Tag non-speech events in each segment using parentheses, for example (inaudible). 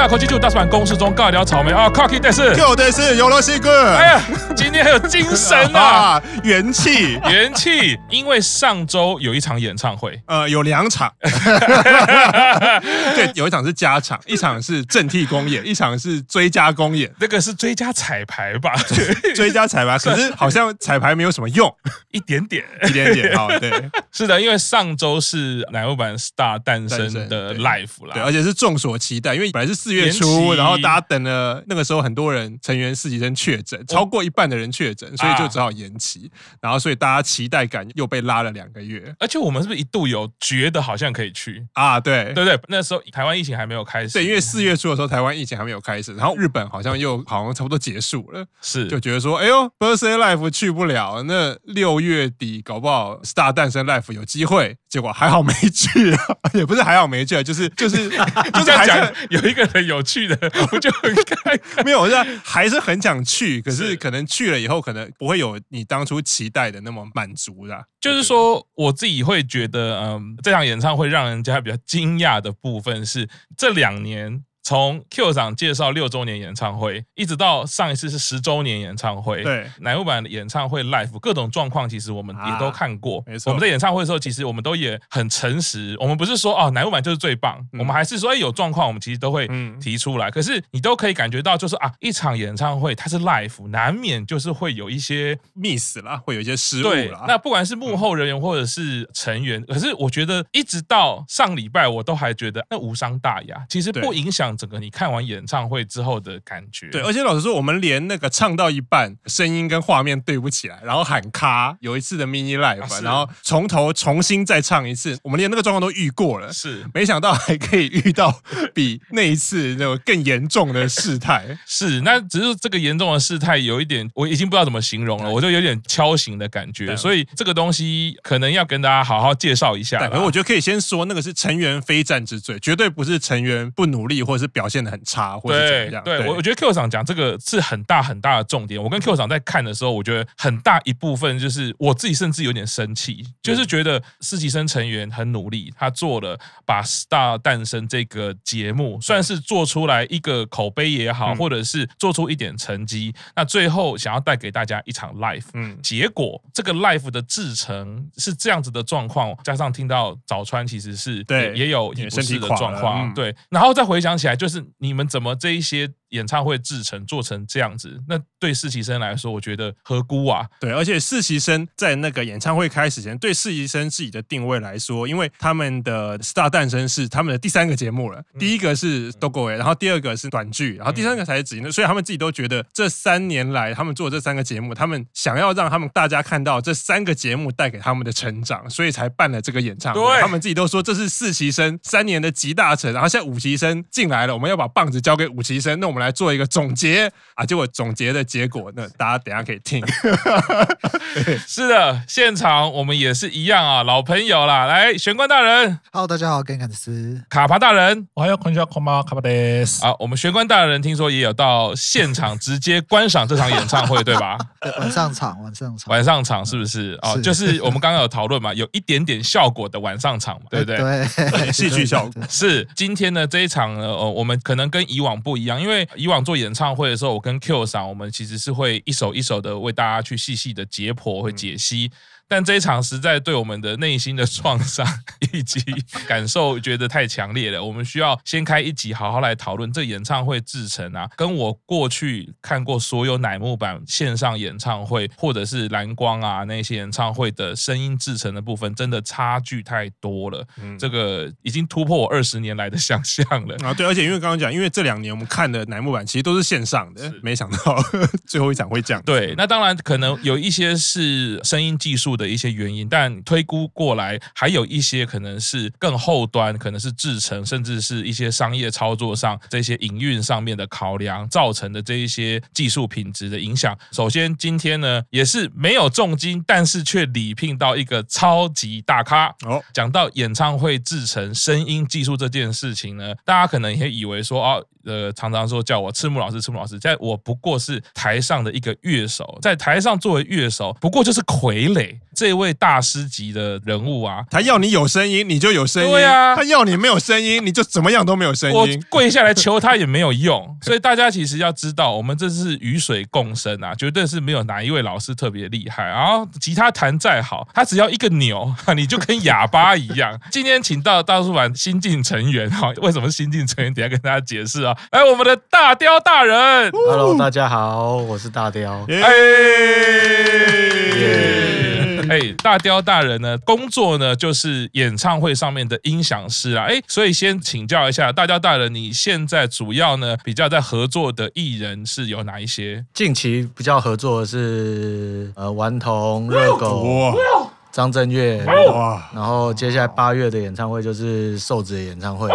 三个口气就大师版公式中尬聊草莓。啊，Cocky 但是就对是有了西哥，哎呀，今天很有精神啊，啊元气。元气，因为上周有一场演唱会，呃，有两场，对，有一场是加场，一场是正替公演，一场是追加公演，那个是追加彩排吧？(laughs) 追加彩排，可是好像彩排没有什么用，一点点，一点点啊，对，(laughs) 是的，因为上周是奶油版 Star 诞生的 live 啦，对，而且是众所期待，因为本来是四月初，然后大家等了，那个时候很多人成员实习生确诊，超过一半的人确诊，所以就只好延期，然后所以大家期待感又被拉了两个月，而且我们是不是一度有觉得好像可以去？啊？对，对对，那时候台湾疫情还没有开始，对，因为四月初的时候台湾疫情还没有开始，然后日本好像又好像差不多结束了，是。就觉得说，哎呦，Birthday Life 去不了，那六月底搞不好 Star 诞生 Life 有机会，结果还好没去啊，也不是还好没去啊，就是就是就是还讲有一个人有趣的，(laughs) 我就很开，(laughs) 没有，我是还是很想去，可是可能去了以后，可能不会有你当初期待的那么满足啦。就是说，我自己会觉得，嗯，这场演唱会让人家比较惊讶的部分是这两年。从 Q 长介绍六周年演唱会，一直到上一次是十周年演唱会，对，乃木坂的演唱会 live 各种状况，其实我们也都看过。啊、没错，我们在演唱会的时候，其实我们都也很诚实，我们不是说哦乃木坂就是最棒，嗯、我们还是说哎有状况，我们其实都会提出来。嗯、可是你都可以感觉到，就是啊一场演唱会它是 live，难免就是会有一些 miss 啦，会有一些失误对，那不管是幕后人员或者是成员，嗯、可是我觉得一直到上礼拜，我都还觉得那无伤大雅，其实不影响。整个你看完演唱会之后的感觉，对，而且老实说，我们连那个唱到一半，声音跟画面对不起来，然后喊卡，有一次的 mini live，、啊、然后从头重新再唱一次，我们连那个状况都遇过了，是，没想到还可以遇到比那一次那个更严重的事态，(laughs) 是，那只是这个严重的事态有一点，我已经不知道怎么形容了，我就有点敲醒的感觉，所以这个东西可能要跟大家好好介绍一下。反正我觉得可以先说，那个是成员非战之罪，绝对不是成员不努力或者是表现的很差。或者怎么样，对，我我觉得 Q 厂讲这个是很大很大的重点。我跟 Q 厂在看的时候，我觉得很大一部分就是我自己甚至有点生气，就是觉得实习生成员很努力，他做了把 Star 诞生这个节目算是做出来一个口碑也好，或者是做出一点成绩。那最后想要带给大家一场 live，嗯，结果这个 live 的制成是这样子的状况，加上听到早川其实是对也有也不是的状况，对，然后再回想起来，就是你们怎么。怎么这一些演唱会制成做成这样子？那对实习生来说，我觉得何辜啊？对，而且实习生在那个演唱会开始前，对实习生自己的定位来说，因为他们的 Star 诞生是他们的第三个节目了，第一个是 Dogoe，然后第二个是短剧，然后第三个才是直音，所以他们自己都觉得这三年来他们做这三个节目，他们想要让他们大家看到这三个节目带给他们的成长，所以才办了这个演唱会。对他们自己都说这是实习生三年的集大成，然后现在五期生进来了，我们要把棒子交。交给五期生，那我们来做一个总结啊！结果总结的结果，那大家等下可以听。(laughs) 是的，现场我们也是一样啊，老朋友啦。来，玄关大人，Hello，大家好，跟坎斯，卡帕大人，我还有空下空吗？卡帕德斯。啊，我们玄关大人听说也有到现场直接观赏这场演唱会，对吧？(laughs) 对，晚上场，晚上场，晚上场是不是？哦，是就是我们刚刚有讨论嘛，有一点点效果的晚上场嘛，对不对？对，(laughs) 戏剧效果是。今天呢，这一场呢，呃，我们可能跟以以往不一样，因为以往做演唱会的时候，我跟 Q 赏，我们其实是会一首一首的为大家去细细的解剖，和解析。但这一场实在对我们的内心的创伤 (laughs) 以及感受觉得太强烈了，我们需要先开一集好好来讨论这演唱会制成啊，跟我过去看过所有乃木坂线上演唱会或者是蓝光啊那些演唱会的声音制成的部分，真的差距太多了。嗯，这个已经突破我二十年来的想象了啊。对，而且因为刚刚讲，因为这两年我们看的乃木坂其实都是线上的，是没想到 (laughs) 最后一场会这样。对，那当然可能有一些是声音技术的一些原因，但推估过来，还有一些可能是更后端，可能是制成，甚至是一些商业操作上这些营运上面的考量造成的这一些技术品质的影响。首先，今天呢也是没有重金，但是却礼聘到一个超级大咖哦。讲到演唱会制成、声音技术这件事情呢，大家可能也以为说哦。呃，常常说叫我赤木老师，赤木老师，在我不过是台上的一个乐手，在台上作为乐手，不过就是傀儡，这位大师级的人物啊，他要你有声音，你就有声音；对啊，他要你没有声音，你就怎么样都没有声音。我跪下来求 (laughs) 他也没有用。所以大家其实要知道，我们这是与水共生啊，绝对是没有哪一位老师特别厉害。然后吉他弹再好，他只要一个扭，(laughs) 你就跟哑巴一样。(laughs) 今天请到大叔版新进成员哈，为什么是新进成员？等下跟大家解释啊。来，我们的大雕大人，Hello，大家好，我是大雕。哎，哎，大雕大人呢，工作呢就是演唱会上面的音响师啊。哎，所以先请教一下大雕大人，你现在主要呢比较在合作的艺人是有哪一些？近期比较合作的是呃顽童、热狗。张震岳，哇！然后接下来八月的演唱会就是瘦子的演唱会，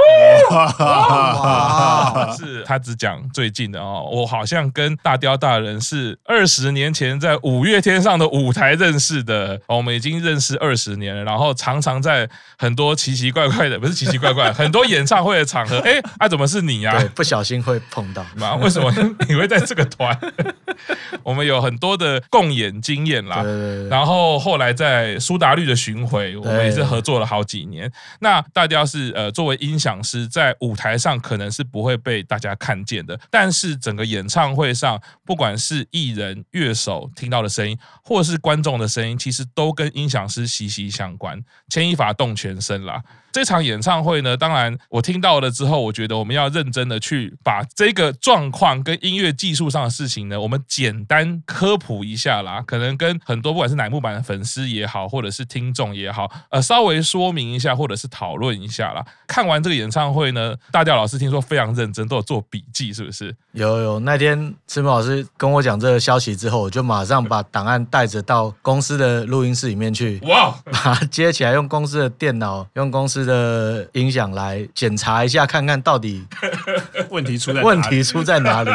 哇！是他只讲最近的哦，我好像跟大雕大人是二十年前在五月天上的舞台认识的，我们已经认识二十年了，然后常常在很多奇奇怪怪的，不是奇奇怪怪，(laughs) 很多演唱会的场合，哎，啊，怎么是你呀？对，不小心会碰到，为什么你会在这个团？(laughs) 我们有很多的共演经验啦，然后后来在。苏打绿的巡回，我们也是合作了好几年。那大家是呃，作为音响师，在舞台上可能是不会被大家看见的，但是整个演唱会上，不管是艺人、乐手听到的声音，或是观众的声音，其实都跟音响师息息相关，牵一发动全身啦。这场演唱会呢，当然我听到了之后，我觉得我们要认真的去把这个状况跟音乐技术上的事情呢，我们简单科普一下啦。可能跟很多不管是乃木坂的粉丝也好，或者是听众也好，呃，稍微说明一下，或者是讨论一下啦。看完这个演唱会呢，大调老师听说非常认真，都有做笔记，是不是？有有，那天赤木老师跟我讲这个消息之后，我就马上把档案带着到公司的录音室里面去，哇，把它接起来，用公司的电脑，用公司。的音响来检查一下，看看到底问题出在问题出在哪里？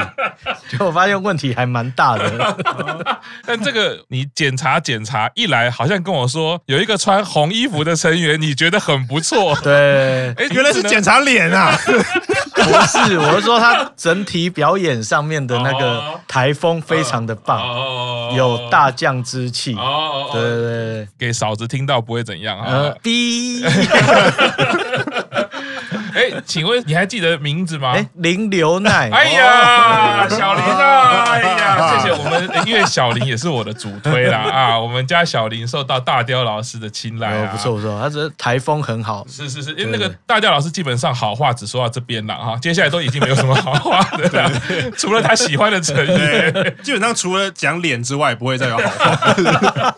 结果我发现问题还蛮大的。(laughs) 但这个你检查检查一来，好像跟我说有一个穿红衣服的成员，你觉得很不错。对，哎，原来是检查脸啊！(laughs) 不是，我是说他整体表演上面的那个台风非常的棒，有大将之气。哦对对对，给嫂子听到不会怎样啊？B。(laughs) 哎，请问你还记得名字吗？哎，林流奈。哎呀，小林啊！哎呀，(laughs) 谢谢我们，因为小林也是我的主推啦 (laughs) 啊！我们家小林受到大雕老师的青睐啊，不错不错，他这台风很好。是是是，因为那个大雕老师基本上好话只说到这边了哈，接下来都已经没有什么好话的了，(laughs) 除了他喜欢的成员，基本上除了讲脸之外，不会再有好话。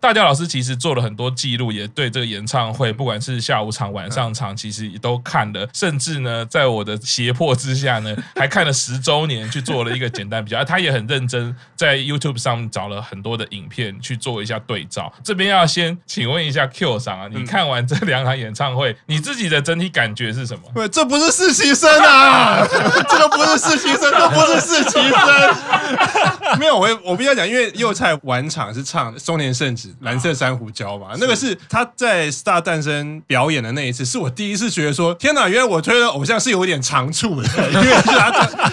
大雕老师其实做了很多记录，也对这个演唱会，不管是下午场、晚上场，其实也都看了。甚至呢，在我的胁迫之下呢，还看了十周年，去做了一个简单比较。他也很认真，在 (laughs) YouTube 上找了很多的影片去做一下对照。这边要先请问一下 Q 桑啊，你看完这两场演唱会，你自己的整体感觉是什么？对，这不是实习生啊，(laughs) 这个不是实习生，这不是实习生。(laughs) 没有，我我必须要讲，因为幼菜晚场是唱《中年圣子》。蓝色珊瑚礁嘛，那个是。他在 Star 诞生表演的那一次，是我第一次觉得说，天哪，原来我推的偶像是有点长处的，(laughs) 因为是他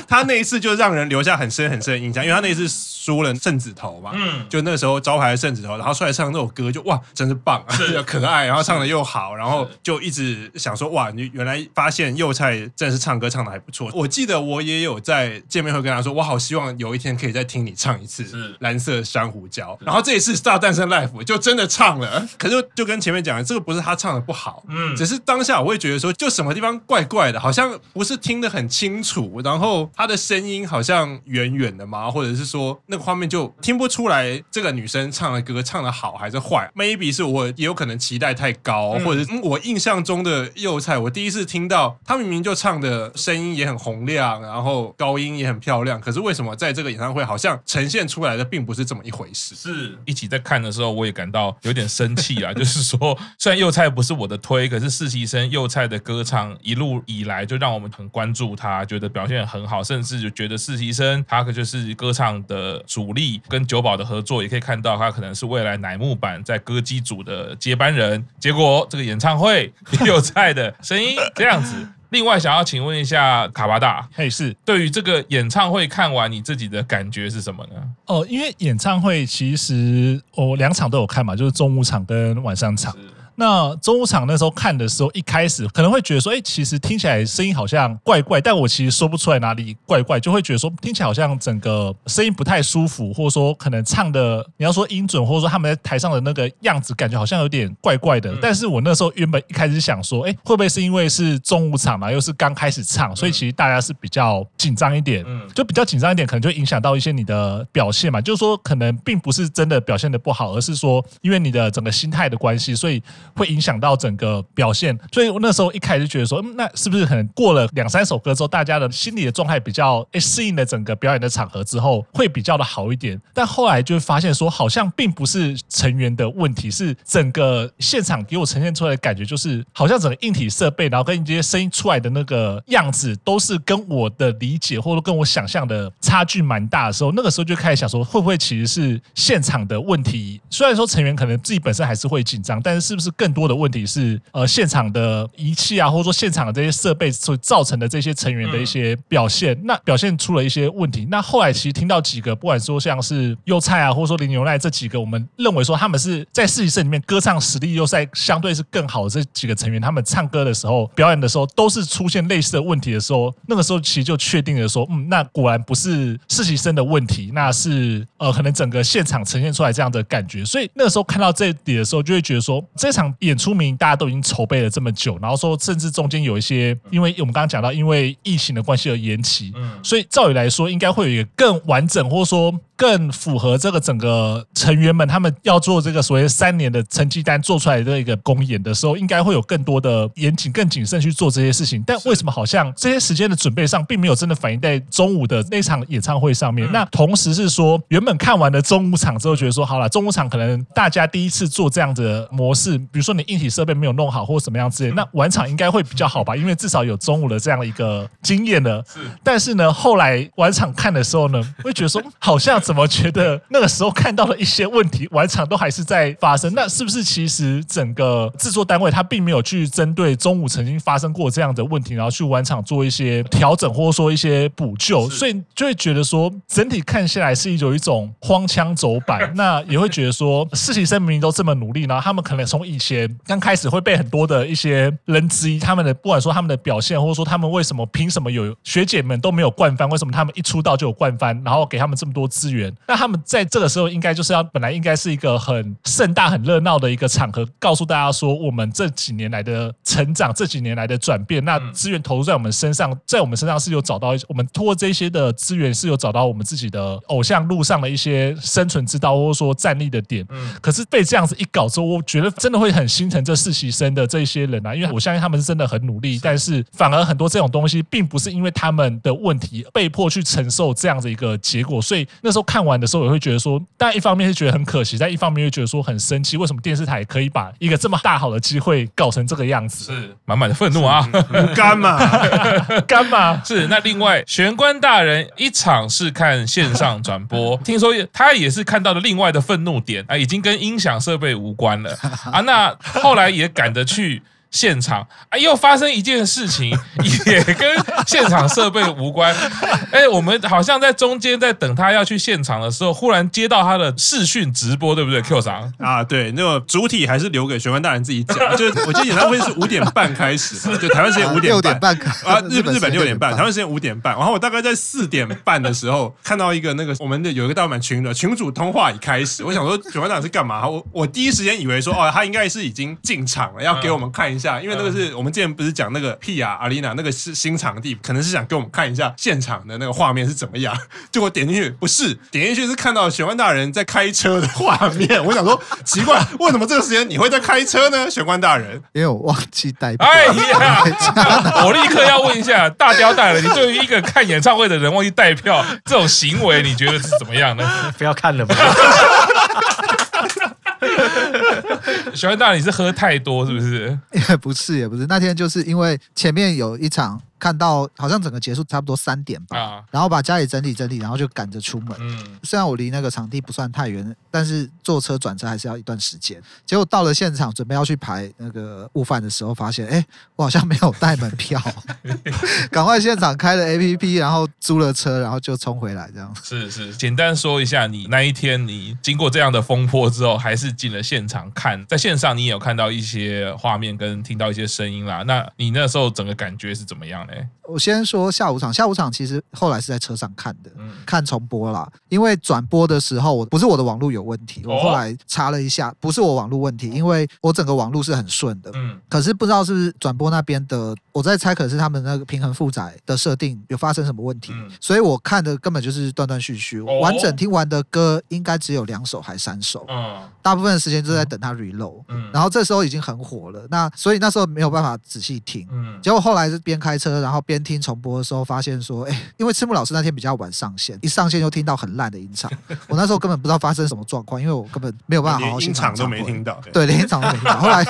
他那一次就让人留下很深很深的印象，因为他那一次输了圣子头嘛，嗯，就那个时候招牌的圣子头，然后出来唱那首歌就哇，真是棒，是 (laughs) 可爱，然后唱的又好，然后就一直想说哇，你原来发现幼菜真的是唱歌唱的还不错。我记得我也有在见面会跟他说，我好希望有一天可以再听你唱一次蓝色珊瑚礁，然后这一次 Star 诞生 Live。就真的唱了，可是就跟前面讲的，这个不是他唱的不好，嗯，只是当下我会觉得说，就什么地方怪怪的，好像不是听得很清楚，然后他的声音好像远远的嘛，或者是说那个画面就听不出来这个女生唱的歌唱的好还是坏，maybe 是我也有可能期待太高，或者是我印象中的幼菜，我第一次听到他明明就唱的声音也很洪亮，然后高音也很漂亮，可是为什么在这个演唱会好像呈现出来的并不是这么一回事？是。一起在看的时候，我也感到有点生气啊，(laughs) 就是说，虽然幼菜不是我的推，可是实习生幼菜的歌唱一路以来就让我们很关注他，觉得表现很好，甚至就觉得实习生他可就是歌唱的主力，跟久保的合作也可以看到他可能是未来乃木坂在歌姬组的接班人。结果这个演唱会 (laughs) 幼菜的声音这样子。另外，想要请问一下卡巴大，嘿，是对于这个演唱会看完，你自己的感觉是什么呢？哦，因为演唱会其实我两场都有看嘛，就是中午场跟晚上场。那中午场那时候看的时候，一开始可能会觉得说，哎，其实听起来声音好像怪怪，但我其实说不出来哪里怪怪，就会觉得说听起来好像整个声音不太舒服，或者说可能唱的你要说音准，或者说他们在台上的那个样子，感觉好像有点怪怪的。但是我那时候原本一开始想说，哎，会不会是因为是中午场嘛，又是刚开始唱，所以其实大家是比较紧张一点，就比较紧张一点，可能就影响到一些你的表现嘛。就是说，可能并不是真的表现的不好，而是说因为你的整个心态的关系，所以。会影响到整个表现，所以我那时候一开始觉得说，嗯，那是不是可能过了两三首歌之后，大家的心理的状态比较诶适应了整个表演的场合之后，会比较的好一点？但后来就发现说，好像并不是成员的问题，是整个现场给我呈现出来的感觉，就是好像整个硬体设备，然后跟这些声音出来的那个样子，都是跟我的理解或者跟我想象的差距蛮大的时候，那个时候就开始想说，会不会其实是现场的问题？虽然说成员可能自己本身还是会紧张，但是是不是更多的问题是，呃，现场的仪器啊，或者说现场的这些设备所造成的这些成员的一些表现，那表现出了一些问题。那后来其实听到几个，不管说像是优菜啊，或者说林牛奈这几个，我们认为说他们是在实习生里面歌唱实力又在相对是更好的这几个成员，他们唱歌的时候、表演的时候，都是出现类似的问题的时候，那个时候其实就确定了说，嗯，那果然不是实习生的问题，那是呃，可能整个现场呈现出来这样的感觉。所以那个时候看到这里的时候，就会觉得说，这场演出。出名，大家都已经筹备了这么久，然后说甚至中间有一些，因为我们刚刚讲到，因为疫情的关系而延期，所以照理来说，应该会有一个更完整，或者说。更符合这个整个成员们他们要做这个所谓三年的成绩单做出来的一个公演的时候，应该会有更多的严谨、更谨慎去做这些事情。但为什么好像这些时间的准备上，并没有真的反映在中午的那场演唱会上面？那同时是说，原本看完了中午场之后，觉得说好了，中午场可能大家第一次做这样子的模式，比如说你硬体设备没有弄好或者什么样之类，那晚场应该会比较好吧？因为至少有中午的这样的一个经验了。但是呢，后来晚场看的时候呢，会觉得说好像怎。怎么觉得 (laughs) 那个时候看到了一些问题，晚场都还是在发生？那是不是其实整个制作单位他并没有去针对中午曾经发生过这样的问题，然后去晚场做一些调整，或者说一些补救？所以就会觉得说，整体看下来是有一种荒腔走板。(laughs) 那也会觉得说，实习生明明都这么努力，然后他们可能从以前刚开始会被很多的一些人质疑他们的，不管说他们的表现，或者说他们为什么凭什么有学姐们都没有冠番，为什么他们一出道就有冠番，然后给他们这么多资源？那他们在这个时候应该就是要本来应该是一个很盛大、很热闹的一个场合，告诉大家说我们这几年来的成长，这几年来的转变。那资源投入在我们身上，在我们身上是有找到我们通过这些的资源是有找到我们自己的偶像路上的一些生存之道，或者说站立的点。可是被这样子一搞之后，我觉得真的会很心疼这实习生的这些人啊，因为我相信他们是真的很努力，但是反而很多这种东西并不是因为他们的问题被迫去承受这样的一个结果，所以那时候看完的时候，也会觉得说，但一方面是觉得很可惜，但一方面又觉得说很生气，为什么电视台可以把一个这么大好的机会搞成这个样子？是满满的愤怒啊！干嘛？干嘛？(laughs) (laughs) 是那另外玄关大人一场是看线上转播，(laughs) 听说他也是看到了另外的愤怒点啊，已经跟音响设备无关了啊。那后来也赶着去。现场啊，又发生一件事情，(laughs) 也跟现场设备无关。(laughs) 哎，我们好像在中间在等他要去现场的时候，忽然接到他的视讯直播，对不对？Q 长啊，对，那个主体还是留给玄关大人自己讲。(laughs) 就是我记得演唱会是五点半开始，就台湾时间五点半啊，日日本六点半，台湾时间五点半。然后我大概在四点半的时候看到一个那个我们的有一个大满群的群主通话已开始，我想说玄关大人是干嘛？我我第一时间以为说哦，他应该是已经进场了，要给我们看一下。因为那个是我们之前不是讲那个 P.R. Arena 那个是新场地，可能是想给我们看一下现场的那个画面是怎么样。结果点进去不是，点进去是看到玄关大人在开车的画面。我想说奇怪，为什么这个时间你会在开车呢？玄关大人，因为我忘记带票。哎呀，我立刻要问一下大雕大人，你对于一个看演唱会的人忘记带票这种行为，你觉得是怎么样呢？(laughs) 不要看了吧。(laughs) 玄关大，你是喝太多是不是？(laughs) 也不是，也不是。那天就是因为前面有一场看到好像整个结束差不多三点吧，啊、然后把家里整理整理，然后就赶着出门。嗯，虽然我离那个场地不算太远，但是坐车转车还是要一段时间。结果到了现场，准备要去排那个午饭的时候，发现哎，我好像没有带门票，(laughs) 赶快现场开了 APP，然后租了车，然后就冲回来这样。是是，简单说一下，你那一天你经过这样的风波之后，还是进了现场看，在线上你也有看到一些画面跟听到一些声音啦。那你那时候整个感觉是怎么样呢？我先说下午场，下午场其实后来是在车上看的，嗯、看重播啦。因为转播的时候，我不是我的网络有问题，我后来查了一下，不是我网络问题，因为我整个网络是很顺的。嗯，可是不知道是不是转播那边的，我在猜，可是他们那个平衡负载的设定有发生什么问题，嗯、所以我看的根本就是断断续续。哦、完整听完的歌应该只有两首还三首，嗯，大部分的时间都在等它 reload。嗯，然后这时候已经很火了，那所以那时候没有办法仔细听。嗯，结果后来是边开车，然后边。听重播的时候，发现说，哎，因为赤木老师那天比较晚上线，一上线就听到很烂的音场。(laughs) 我那时候根本不知道发生什么状况，因为我根本没有办法好好欣赏。音场都没听到，对，连音场都没听到。后来，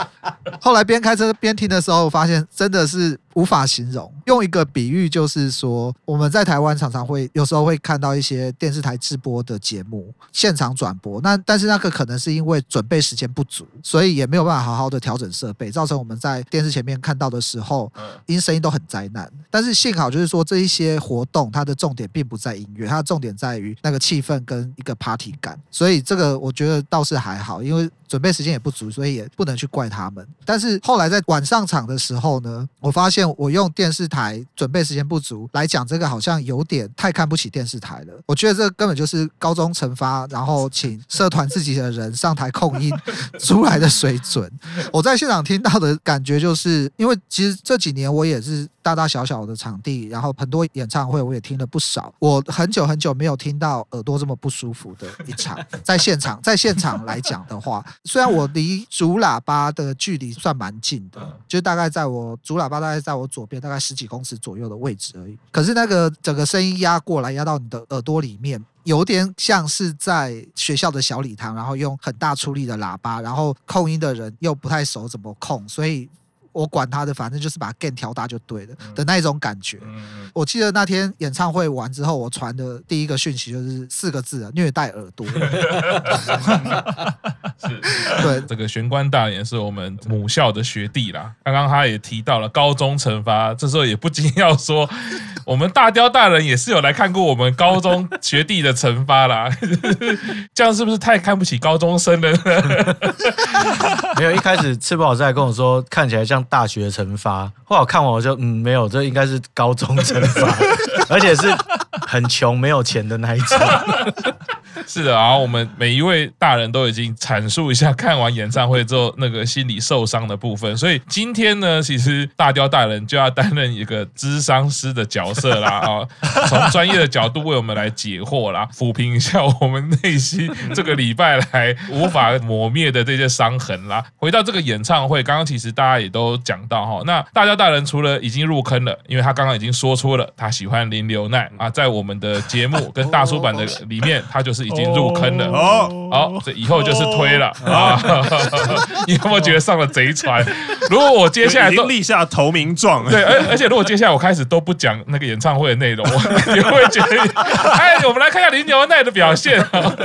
(laughs) 后来边开车边听的时候，发现真的是。无法形容，用一个比喻就是说，我们在台湾常常会有时候会看到一些电视台直播的节目，现场转播。那但是那个可能是因为准备时间不足，所以也没有办法好好的调整设备，造成我们在电视前面看到的时候，音声音都很灾难。但是幸好就是说，这一些活动它的重点并不在音乐，它的重点在于那个气氛跟一个 party 感。所以这个我觉得倒是还好，因为准备时间也不足，所以也不能去怪他们。但是后来在晚上场的时候呢，我发现。我用电视台准备时间不足来讲这个，好像有点太看不起电视台了。我觉得这根本就是高中成发，然后请社团自己的人上台控音 (laughs) 出来的水准。我在现场听到的感觉就是，因为其实这几年我也是。大大小小的场地，然后很多演唱会我也听了不少。我很久很久没有听到耳朵这么不舒服的一场，(laughs) 在现场，在现场来讲的话，(laughs) 虽然我离主喇叭的距离算蛮近的，就大概在我主喇叭大概在我左边大概十几公尺左右的位置而已。可是那个整个声音压过来，压到你的耳朵里面，有点像是在学校的小礼堂，然后用很大出力的喇叭，然后控音的人又不太熟怎么控，所以。我管他的，反正就是把 gain 调大就对了的那一种感觉。我记得那天演唱会完之后，我传的第一个讯息就是四个字：虐待耳朵。(laughs) 是，对，这个玄关大人是我们母校的学弟啦。刚刚他也提到了高中惩罚，这时候也不禁要说，(laughs) 我们大雕大人也是有来看过我们高中学弟的惩罚啦。(laughs) 这样是不是太看不起高中生了呢？没有，一开始赤木老师还跟我说，看起来像。大学惩罚，后来我看完我就嗯，没有，这应该是高中惩罚，(laughs) 而且是 (laughs) 很穷没有钱的那一种。(laughs) 是的，然后我们每一位大人都已经阐述一下看完演唱会之后那个心理受伤的部分，所以今天呢，其实大雕大人就要担任一个咨商师的角色啦啊，(laughs) 从专业的角度为我们来解惑啦，抚平一下我们内心这个礼拜来无法磨灭的这些伤痕啦。回到这个演唱会，刚刚其实大家也都讲到哈，那大雕大人除了已经入坑了，因为他刚刚已经说出了他喜欢林流奈啊，我们的节目 (laughs) 跟大叔版的里面，他就是。已经入坑了哦，好，这以后就是推了啊！(laughs) 你有没有觉得上了贼船？如果我接下来都立下投名状，对，而而且如果接下来我开始都不讲那个演唱会的内容，我 (laughs) 也会觉得，哎，我们来看一下林牛奈的表现啊。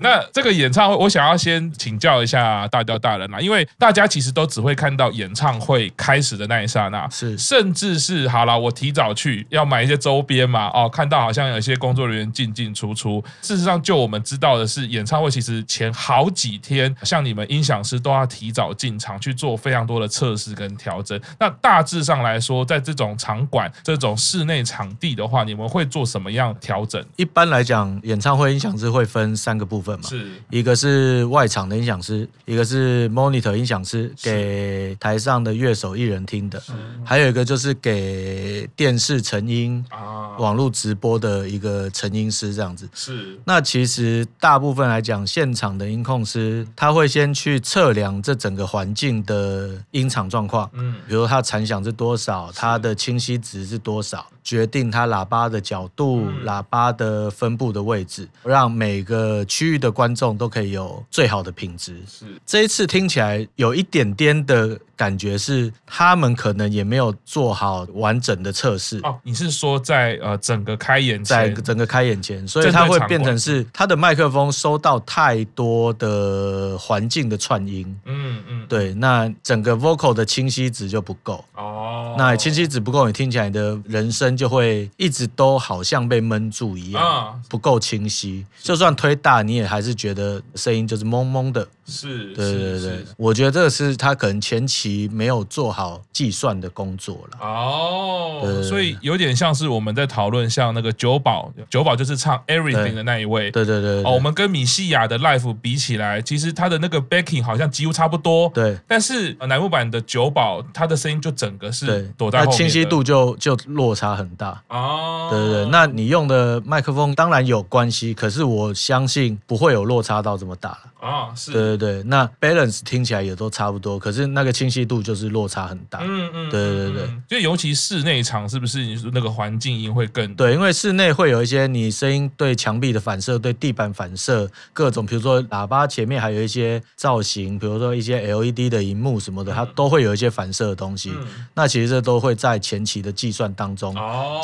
那这个演唱会，我想要先请教一下大雕大人啦，因为大家其实都只会看到演唱会开始的那一刹那，是，甚至是好了，我提早去要买一些周边嘛，哦，看到好像有些工作人员进进出出，事实上就我们。我们知道的是，演唱会其实前好几天，像你们音响师都要提早进场去做非常多的测试跟调整。那大致上来说，在这种场馆、这种室内场地的话，你们会做什么样调整？一般来讲，演唱会音响师会分三个部分嘛，是。一个是外场的音响师，一个是 monitor 音响师，给台上的乐手艺人听的，还有一个就是给电视成音啊、网络直播的一个成音师这样子。是，那其实。其实大部分来讲，现场的音控师他会先去测量这整个环境的音场状况，嗯，比如它残响是多少，它的清晰值是多少，决定它喇叭的角度、嗯、喇叭的分布的位置，让每个区域的观众都可以有最好的品质。是这一次听起来有一点点的。感觉是他们可能也没有做好完整的测试哦。你是说在呃整个开在整个开眼前，所以它会变成是它的麦克风收到太多的环境的串音。嗯嗯，对，那整个 vocal 的清晰值就不够哦。那清晰值不够，你听起来的人声就会一直都好像被闷住一样，啊、不够清晰。就算推大，你也还是觉得声音就是蒙蒙的。是，对对对，我觉得这个是他可能前期没有做好计算的工作了。哦，所以有点像是我们在讨论，像那个九宝，九宝就是唱 Everything 的那一位。对对对。哦，我们跟米西亚的 Life 比起来，其实他的那个 backing 好像几乎差不多。对。但是乃木坂的九宝，他的声音就整个是躲在后面，那清晰度就就落差很大。哦。对对对，那你用的麦克风当然有关系，可是我相信不会有落差到这么大了。啊，是。对。对对，那 balance 听起来也都差不多，可是那个清晰度就是落差很大。嗯嗯，对对对，就尤其室内场是不是你说那个环境音会更对？因为室内会有一些你声音对墙壁的反射、对地板反射，各种，比如说喇叭前面还有一些造型，比如说一些 LED 的荧幕什么的，它都会有一些反射的东西。嗯、那其实这都会在前期的计算当中，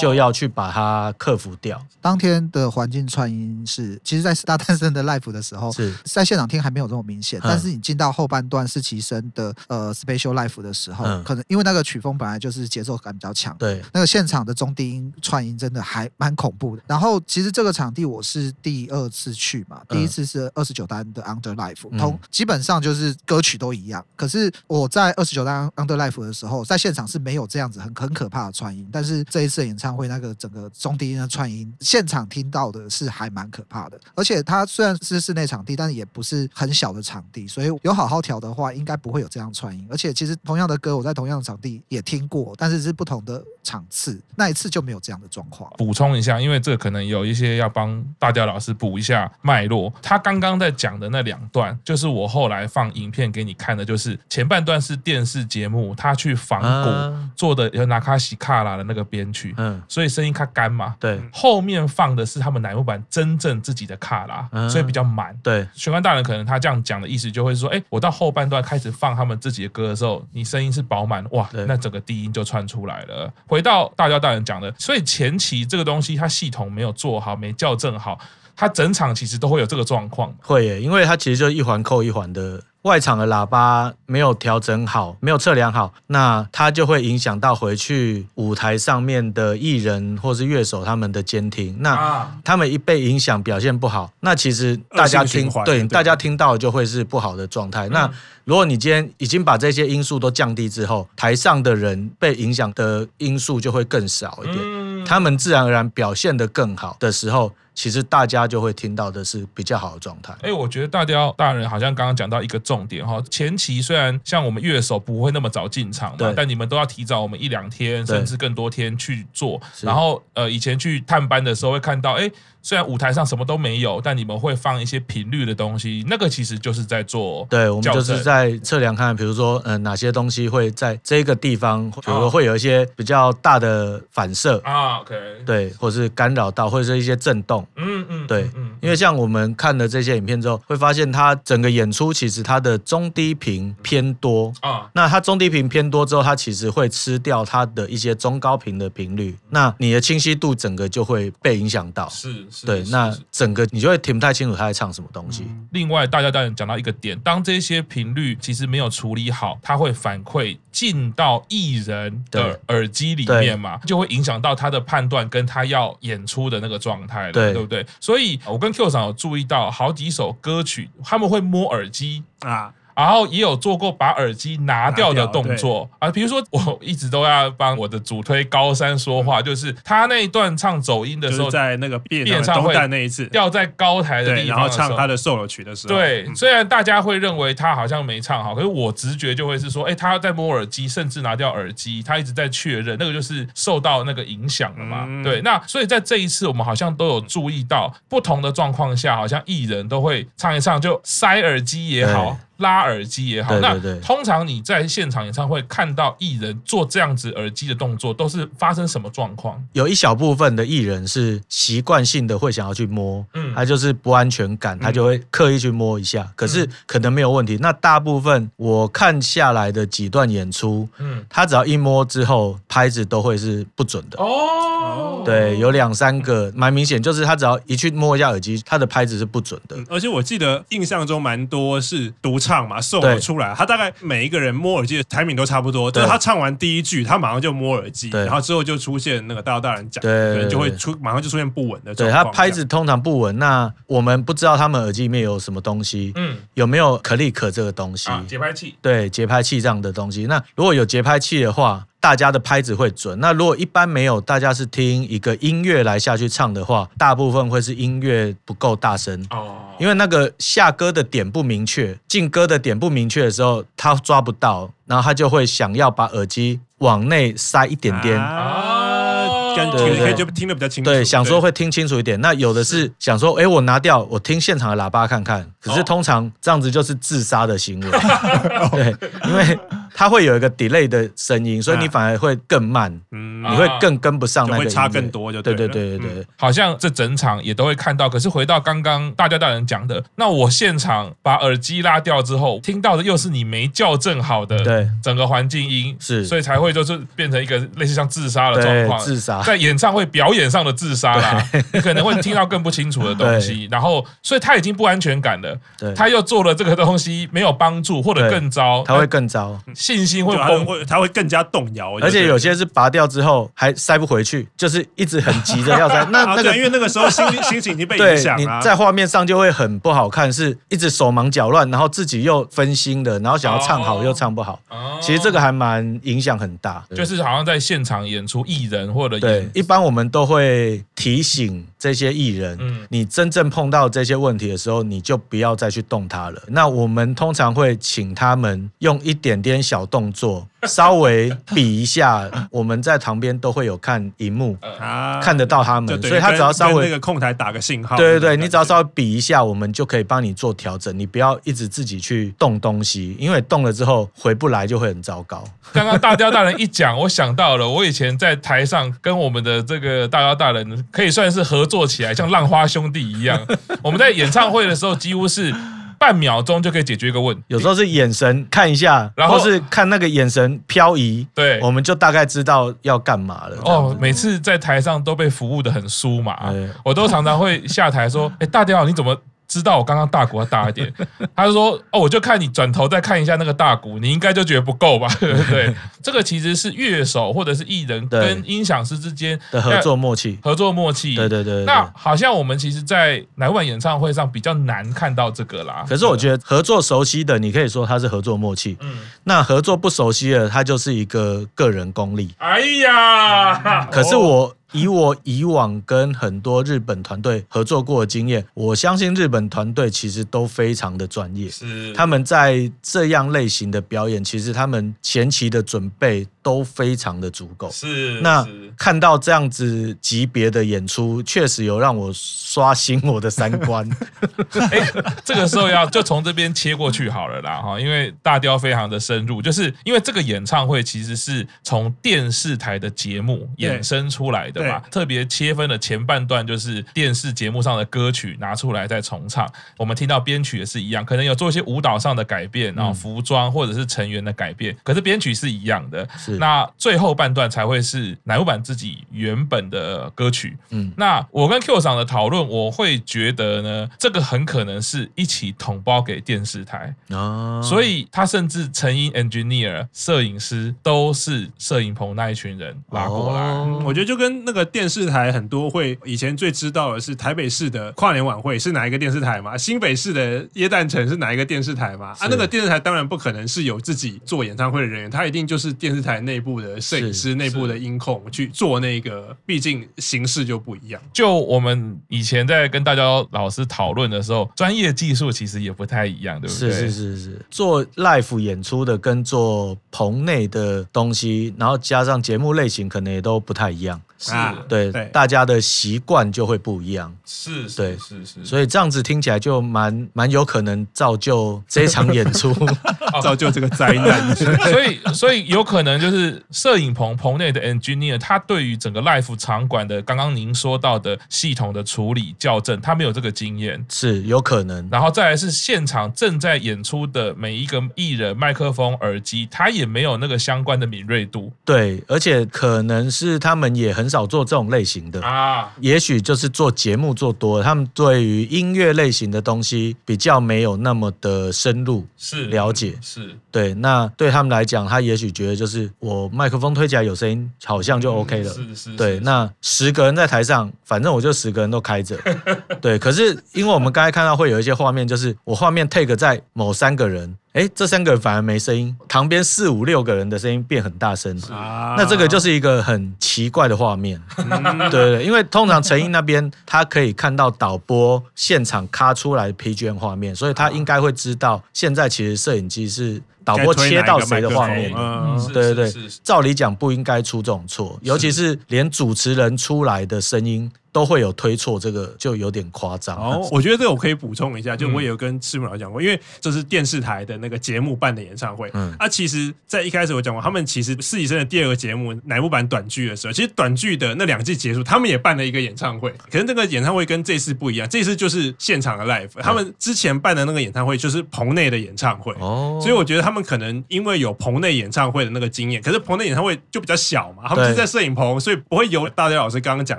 就要去把它克服掉。当天的环境串音是，其实在大诞生的 live 的时候，是在现场听还没有这么明显。但是你进到后半段是其生的呃 Special Life 的时候，嗯、可能因为那个曲风本来就是节奏感比较强，对，那个现场的中低音串音真的还蛮恐怖的。然后其实这个场地我是第二次去嘛，第一次是二十九单的 Under Life，、嗯、同基本上就是歌曲都一样。可是我在二十九单 Under Life 的时候，在现场是没有这样子很很可怕的串音，但是这一次演唱会那个整个中低音的串音，现场听到的是还蛮可怕的。而且它虽然是室内场地，但是也不是很小的场地。所以有好好调的话，应该不会有这样串音。而且其实同样的歌，我在同样的场地也听过，但是是不同的场次，那一次就没有这样的状况。补充一下，因为这可能有一些要帮大雕老师补一下脉络。他刚刚在讲的那两段，就是我后来放影片给你看的，就是前半段是电视节目，他去仿古做的有拿卡西卡拉的那个编曲，嗯，所以声音它干嘛。对，后面放的是他们乃木坂真正自己的卡拉，所以比较满。对，玄关大人可能他这样讲的意思就。会说，哎，我到后半段开始放他们自己的歌的时候，你声音是饱满，哇，那整个低音就窜出来了。回到大家大人讲的，所以前期这个东西它系统没有做好，没校正好，它整场其实都会有这个状况。会耶，因为它其实就一环扣一环的。外场的喇叭没有调整好，没有测量好，那它就会影响到回去舞台上面的艺人或是乐手他们的监听。那他们一被影响，表现不好，那其实大家听对大家听到就会是不好的状态。那如果你今天已经把这些因素都降低之后，台上的人被影响的因素就会更少一点，他们自然而然表现得更好的时候。其实大家就会听到的是比较好的状态。哎，我觉得大雕大人好像刚刚讲到一个重点哈，前期虽然像我们乐手不会那么早进场嘛，但你们都要提早我们一两天甚至更多天去做。然后呃，以前去探班的时候会看到，哎。虽然舞台上什么都没有，但你们会放一些频率的东西，那个其实就是在做。对，我们就是在测量看，比如说，嗯、呃，哪些东西会在这个地方，比如说会有一些比较大的反射啊，OK，对，或是干扰到，或者是一些震动，嗯嗯，对，嗯，因为像我们看了这些影片之后，会发现它整个演出其实它的中低频偏多。啊，那它中低频偏多之后，它其实会吃掉它的一些中高频的频率，那你的清晰度整个就会被影响到，是。对，那整个你就会听不太清楚他在唱什么东西。另外，大家当然讲到一个点，当这些频率其实没有处理好，它会反馈进到艺人的耳机里面嘛，就会影响到他的判断跟他要演出的那个状态了，对，对不对？所以我跟 Q 上有注意到好几首歌曲，他们会摸耳机啊。然后也有做过把耳机拿掉的动作。啊，比如说我一直都要帮我的主推高山说话，就是他那一段唱走音的时候，在那个变唱会那一次。掉在高台的地方，然后唱他的 solo 曲的时候，对，虽然大家会认为他好像没唱好，可是我直觉就会是说，哎，他在摸耳机，甚至拿掉耳机，他一直在确认，那个就是受到那个影响了嘛。对，那所以在这一次我们好像都有注意到，不同的状况下，好像艺人都会唱一唱就塞耳机也好。拉耳机也好，对对对那通常你在现场演唱会看到艺人做这样子耳机的动作，都是发生什么状况？有一小部分的艺人是习惯性的会想要去摸，嗯他就是不安全感，他就会刻意去摸一下，可是可能没有问题。那大部分我看下来的几段演出，嗯，他只要一摸之后，拍子都会是不准的。哦，对，有两三个蛮明显，就是他只要一去摸一下耳机，他的拍子是不准的。嗯而且我记得印象中蛮多是独唱嘛，solo 对出来，他大概每一个人摸耳机的 timing 都差不多，就对是他唱完第一句，他马上就摸耳机，对然后之后就出现那个大道大人讲，对可能就会出马上就出现不稳的。对他拍子通常不稳，那我们不知道他们耳机里面有什么东西，嗯，有没有 click 这个东西？啊，节拍器，对，节拍器这样的东西。那如果有节拍器的话，大家的拍子会准。那如果一般没有，大家是听一个音乐来下去唱的话，大部分会是音乐不够大声。哦，因为那个下歌的点不明确，进歌的点不明确的时候，他抓不到，然后他就会想要把耳机往内塞一点点。啊，感对对觉可以就听得比较清楚。对，想说会听清楚一点。那有的是想说，哎，我拿掉，我听现场的喇叭看看。可是通常这样子就是自杀的行为。(laughs) 对，因为它会有一个 delay 的声音，所以你反而会更慢，嗯。你会更跟不上那个音乐，就会差更多就对对了对对对。对。好像这整场也都会看到。可是回到刚刚大家大人讲的，那我现场把耳机拉掉之后，听到的又是你没校正好的，对，整个环境音是。所以才会就是变成一个类似像自杀的状对况，自杀。在演唱会表演上的自杀啦，你可能会听到更不清楚的东西，(laughs) 然后所以他已经不安全感了，对。他又做了这个东西没有帮助，或者更糟，他会更糟。信心会崩。会他会更加动摇，而且有些是拔掉之后还塞不回去，就是一直很急着要塞。(laughs) 那啊那个对因为那个时候心心情已经被影，响了。你在画面上就会很不好看，是一直手忙脚乱，然后自己又分心的，然后想要唱好哦又唱不好。哦其实这个还蛮影响很大，就是好像在现场演出艺人或者对，一般我们都会提醒这些艺人，嗯你真正碰到这些问题的时候，你就不要再去动它了。那我们通常会请他们用一点点小动作，稍微比一下。我们在旁边都会有看荧幕，啊看得到他们，所以他只要稍微那个控台打个信号。对对对，你只要稍微比一下，我们就可以帮你做调整。你不要一直自己去动东西，因为动了之后回不来就会很糟糕。刚刚大雕大人一讲，我想到了，我以前在台上跟我们的这个大雕大人可以算是合作起来，像浪花兄弟一样。我们在演唱会的时候，几乎是半秒钟就可以解决一个问题。有时候是眼神看一下，然后是看那个眼神漂移，对我们就大概知道要干嘛了。哦，每次在台上都被服务的很酥麻对，我都常常会下台说：“ (laughs) 哎，大家好，你怎么？”知道我刚刚大鼓要大一点，(laughs) 他就说哦，我就看你转头再看一下那个大鼓，你应该就觉得不够吧？对 (laughs) 不对？(laughs) 这个其实是乐手或者是艺人跟音响师之间的合作默契，合作默契。对对对，对。那好像我们其实，在乃木坂演唱会上比较难看到这个啦。可是我觉得合作熟悉的，你可以说他是合作默契。嗯，那合作不熟悉的，他就是一个个人功力。哎呀，可是我。以我以往跟很多日本团队合作过的经验，我相信日本团队其实都非常的专业。是他们在这样类型的表演，其实他们前期的准备都非常的足够。是那是看到这样子级别的演出，确实有让我刷新我的三观。(laughs) 哎，这个时候要就从这边切过去好了啦哈，因为大雕非常的深入，就是因为这个演唱会其实是从电视台的节目衍生出来的。对吧？特别切分的前半段就是电视节目上的歌曲拿出来再重唱，我们听到编曲也是一样，可能有做一些舞蹈上的改变，然后服装或者是成员的改变，可是编曲是一样的。是那最后半段才会是乃木坂自己原本的歌曲。嗯，那我跟 Q 厂的讨论，我会觉得呢，这个很可能是一起统包给电视台哦，所以他甚至成音 engineer、摄影师都是摄影棚那一群人拉过来。哦，我觉得就跟。那个电视台很多会以前最知道的是台北市的跨年晚会是哪一个电视台嘛？新北市的耶诞城是哪一个电视台嘛？啊，那个电视台当然不可能是有自己做演唱会的人员，他一定就是电视台内部的摄影师、内部的音控去做那个，毕竟形式就不一样。就我们以前在跟大家老师讨论的时候，专业技术其实也不太一样，对不对？是是是是，做 live 演出的跟做棚内的东西，然后加上节目类型，可能也都不太一样。啊啊，对，对大家的习惯就会不一样。是，对是是是，所以这样子听起来就蛮蛮有可能造就这一场演出，(laughs) (laughs) 造就这个灾难。(laughs) 所以所以有可能就是摄影棚棚内的 engineer，他对于整个 life 场馆的刚刚您说到的系统的处理校正，他没有这个经验，是有可能。然后再来是现场正在演出的每一个艺人，麦克风、耳机，他也没有那个相关的敏锐度。对，而且可能是他们也很少做这种类型的啊，也许就是做节目做多了，他们对于音乐类型的东西比较没有那么的深入是了解，是对。那对他们来讲，他也许觉得就是我麦克风推起来有声音，好像就 OK 了。是是。对，那十个人在台上，反正我就十个人都开着。(laughs) 对，可是因为我们刚才看到会有一些画面，就是我画面 take 在某三个人。哎，这三个人反而没声音，旁边四五六个人的声音变很大声，啊、那这个就是一个很奇怪的画面。嗯、对，对对，因为通常成毅那边他可以看到导播现场卡出来的 PGM 画面，所以他应该会知道现在其实摄影机是导播切到谁的画面。嗯，对对对，照理讲不应该出这种错，尤其是连主持人出来的声音。都会有推错，这个就有点夸张。哦，(laughs) 我觉得这个我可以补充一下，就我也有跟赤木老师讲过，因为这是电视台的那个节目办的演唱会。嗯，啊，其实，在一开始我讲过，他们其实实习生的第二个节目乃木坂短剧的时候，其实短剧的那两季结束，他们也办了一个演唱会。可是那个演唱会跟这次不一样，这次就是现场的 live。他们之前办的那个演唱会就是棚内的演唱会。哦，所以我觉得他们可能因为有棚内演唱会的那个经验，可是棚内演唱会就比较小嘛，他们是在摄影棚，所以不会有大家老师刚刚讲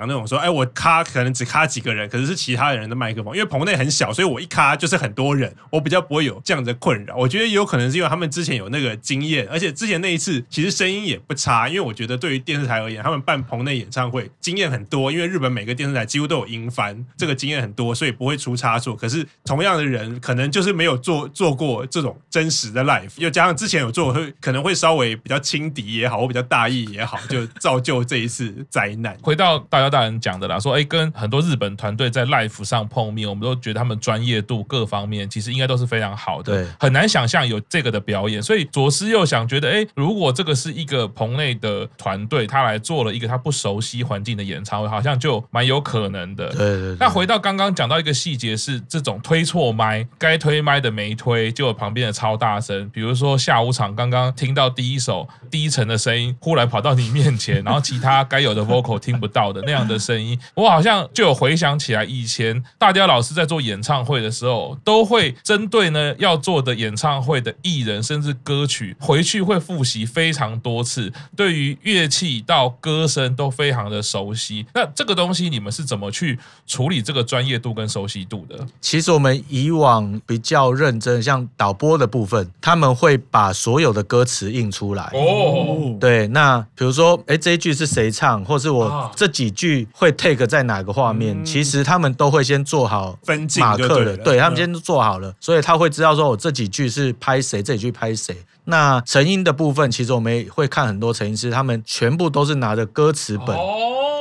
的那种说，哎，我卡可能只卡。几个人，可是是其他人的麦克风，因为棚内很小，所以我一卡就是很多人，我比较不会有这样的困扰。我觉得也有可能是因为他们之前有那个经验，而且之前那一次其实声音也不差。因为我觉得对于电视台而言，他们办棚内演唱会经验很多，因为日本每个电视台几乎都有音翻，这个经验很多，所以不会出差错。可是同样的人，可能就是没有做做过这种真实的 live，又加上之前有做，会可能会稍微比较轻敌也好，或比较大意也好，就造就这一次灾难。回到大家大人讲的啦，说哎，跟很多日。本团队在 live 上碰面，我们都觉得他们专业度各方面其实应该都是非常好的，很难想象有这个的表演。所以左思右想，觉得哎，如果这个是一个棚内的团队，他来做了一个他不熟悉环境的演唱会，好像就蛮有可能的。对对对。那回到刚刚讲到一个细节，是这种推错麦，该推麦的没推，就有旁边的超大声。比如说下午场刚刚听到第一首低沉的声音，忽然跑到你面前，然后其他该有的 vocal 听不到的那样的声音，我好像就有。回想起来，以前大雕老师在做演唱会的时候，都会针对呢要做的演唱会的艺人，甚至歌曲，回去会复习非常多次，对于乐器到歌声都非常的熟悉。那这个东西，你们是怎么去处理这个专业度跟熟悉度的？其实我们以往比较认真，像导播的部分，他们会把所有的歌词印出来。哦，对，那比如说，哎，这一句是谁唱，或是我这几句会 take 在哪个画面？其实他们都会先做好马克的，对，他们先做好了，所以他会知道说我这几句是拍谁，这几句拍谁。那成音的部分，其实我们也会看很多成音师，他们全部都是拿着歌词本。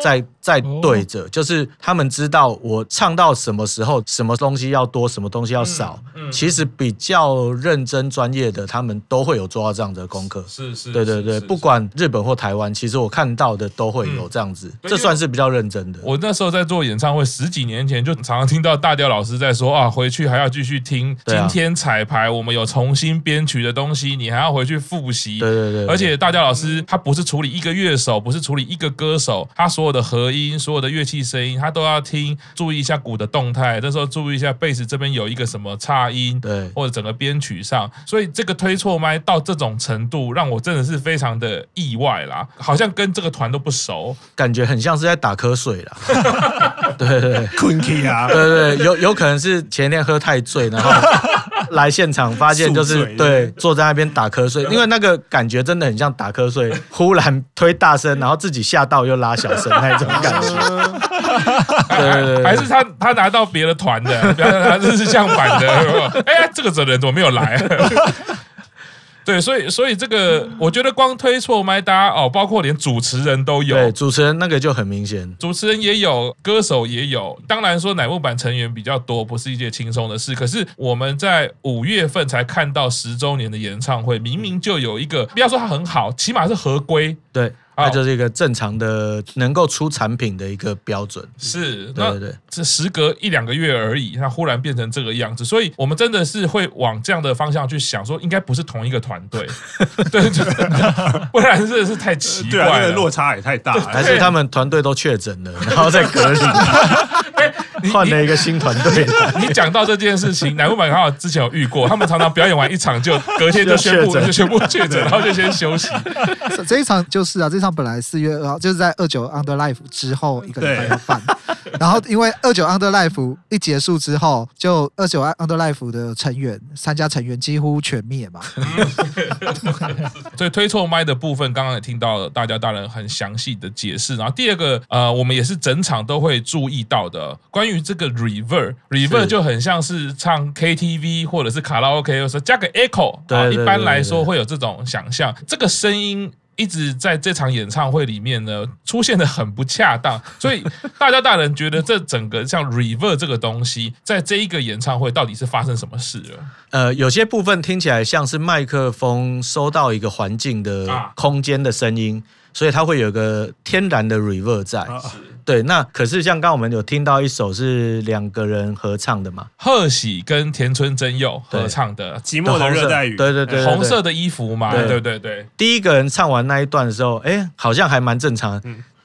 在在对着，就是他们知道我唱到什么时候，什么东西要多，什么东西要少。其实比较认真专业的，他们都会有做到这样的功课。是是，对对对，不管日本或台湾，其实我看到的都会有这样子，这算是比较认真的。我那时候在做演唱会，十几年前就常常听到大雕老师在说啊，回去还要继续听今天彩排，我们有重新编曲的东西，你还要回去复习。对对对，而且大雕老师他不是处理一个乐手，不是处理一个歌手，他所有的合音，所有的乐器声音，他都要听，注意一下鼓的动态。这时候注意一下贝斯这边有一个什么差音，对，或者整个编曲上。所以这个推错麦到这种程度，让我真的是非常的意外啦，好像跟这个团都不熟，感觉很像是在打瞌睡啦。(laughs) 对对对，困气啊，对对，有有可能是前天喝太醉，然后 (laughs) 来现场发现就是对，坐在那边打瞌睡，因为那个感觉真的很像打瞌睡，忽然推大声，然后自己吓到又拉小声。那种感觉，(laughs) 对对，还是他他拿到别的团的，他这是相反的。(laughs) 哎，这个责任怎么没有来？(laughs) 对，所以所以这个，我觉得光推错麦，大家哦，包括连主持人都有，对，主持人那个就很明显，主持人也有，歌手也有。当然说乃木坂成员比较多，不是一件轻松的事。可是我们在五月份才看到十周年的演唱会，明明就有一个，不要说它很好，起码是合规。对。它就是一个正常的能够出产品的一个标准。是，对对对，这时隔一两个月而已，它忽然变成这个样子，所以我们真的是会往这样的方向去想，说应该不是同一个团队，(laughs) 对，不然真的是太奇怪了，对啊，那个落差也太大了，还是他们团队都确诊了，然后再隔离。(laughs) 换了一个新团队。(laughs) 你讲到这件事情，乃木坂刚好之前有遇过，他们常常表演完一场就隔天就宣布 (laughs) 就宣布确诊，然后就先休息。这一场就是啊，这场本来四月二号就是在二九 Under Life 之后一个礼拜要办，然后因为二九 Under Life 一结束之后，就二九 Under Life 的成员参加成员几乎全灭嘛。(laughs) 所以推错麦的部分，刚刚也听到了大家大人很详细的解释。然后第二个呃，我们也是整场都会注意到的，关于。于这个 reverb，reverb 就很像是唱 KTV 或者是卡拉 OK，有时候加个 echo，啊，一般来说会有这种想象。这个声音一直在这场演唱会里面呢，出现的很不恰当，所以 (laughs) 大家大人觉得这整个像 reverb 这个东西，在这一个演唱会到底是发生什么事了？呃，有些部分听起来像是麦克风收到一个环境的空间的声音。所以它会有一个天然的 reverb 在，对。那可是像刚刚我们有听到一首是两个人合唱的嘛，贺喜跟田村真佑合唱的《寂寞的热带雨》，对对对，红色的衣服嘛，对。对对。第一个人唱完那一段的时候，哎，好像还蛮正常。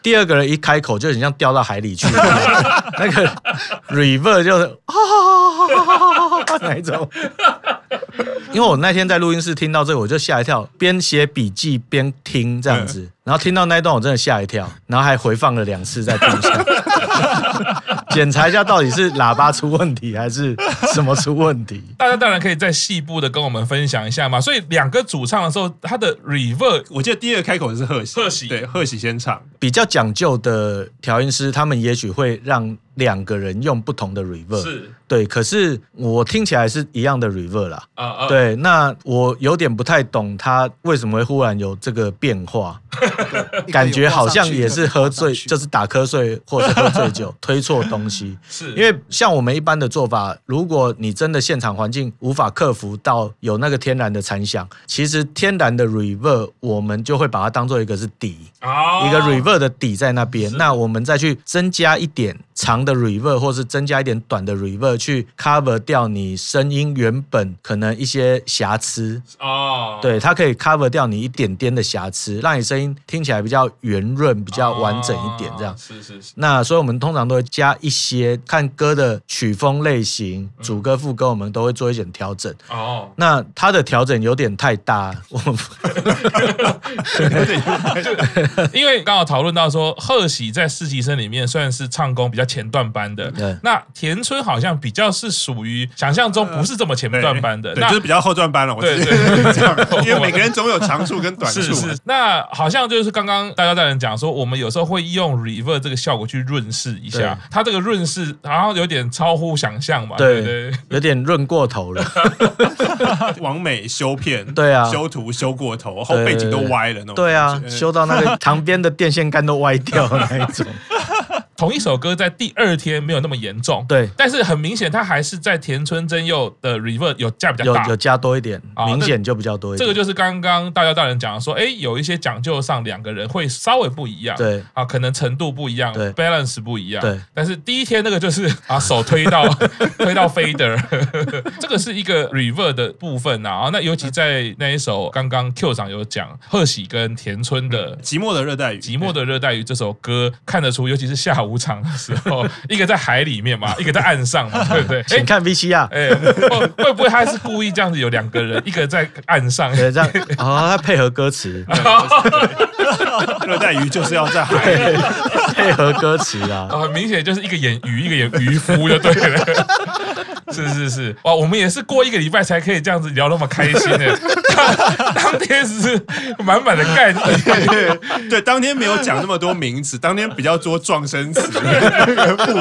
第二个人一开口就很像掉到海里去，(laughs) 那个 reverb 就是哪一种？因为我那天在录音室听到这个，我就吓一跳，边写笔记边听这样子，然后听到那一段我真的吓一跳，然后还回放了两次再听一下，(laughs) 检查一下到底是喇叭出问题还是什么出问题。(laughs) 大家当然可以再细部的跟我们分享一下嘛。所以两个主唱的时候，他的 reverb，我记得第二个开口是贺喜，贺喜对贺喜先唱，比较讲究的调音师，他们也许会让。两个人用不同的 reverb，是对，可是我听起来是一样的 reverb 啦。啊啊，对，那我有点不太懂他为什么会忽然有这个变化，(laughs) 感觉好像也是喝醉，就是打瞌睡或者喝醉酒推错东西。是。因为像我们一般的做法，如果你真的现场环境无法克服到有那个天然的残响，其实天然的 reverb 我们就会把它当做一个是底，一个 reverb 的底在那边，那我们再去增加一点长的 reverb 或是增加一点短的 reverb 去 cover 掉你声音原本可能一些瑕疵哦，对，它可以 cover 掉你一点点的瑕疵，让你声音听起来比较圆润、比较完整一点，这样。是是是。那所以我们通常都会加一些看歌的曲风类型，主歌副歌我们都会做一点调整。哦。那它的调整有点太大，我们 (laughs) (laughs) 因为刚好讨论到说，贺喜在实习生里面算是唱功比较。前段班的，那田村好像比较是属于想象中不是这么前段班的，那就是比较后段班了。我觉得。这样，(laughs) 因为每个人总有长处跟短处。是是，那好像就是刚刚大家在人讲说，我们有时候会用 reverb 这个效果去润饰一下，它这个润饰然后有点超乎想象嘛，对对，有点润过头了，(laughs) 完美修片，对啊，修图修过头，后背景都歪了那种，对啊，修到那个 (laughs) 旁边的电线杆都歪掉那一种。同一首歌在第二天没有那么严重，对，但是很明显，它还是在田村真佑的 reverb 有加比较大，有有加多一点，明显就比较多一点。这个就是刚刚大家大人讲的说，哎，有一些讲究上两个人会稍微不一样，对啊，可能程度不一样，对，balance 不一样，对。但是第一天那个就是啊，手推到 (laughs) 推到 fader，(laughs) 这个是一个 reverb 的部分啊。那尤其在那一首刚刚 Q 长有讲贺喜跟田村的《寂寞的热带雨》，寂寞的热带雨这首歌看得出，尤其是下午场的时候。哦，(laughs) 一个在海里面嘛，一个在岸上嘛，(laughs) 对不对？请看 VCR。哎，会不会他是故意这样子？有两个人，一个在岸上，对，这样哦，他配合歌词。(laughs) 热带鱼就是要在海里配合歌词啊，很明显就是一个演鱼，一个演渔夫，就对了。(laughs) 是是是，哇，我们也是过一个礼拜才可以这样子聊那么开心的。(laughs) 当天是满满的概念，(laughs) 对，当天没有讲那么多名词，当天比较多状声词、副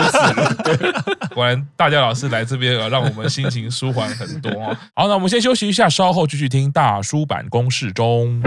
词。果然，大家老师来这边，让我们心情舒缓很多。好，那我们先休息一下，稍后继续听大叔坂工事中。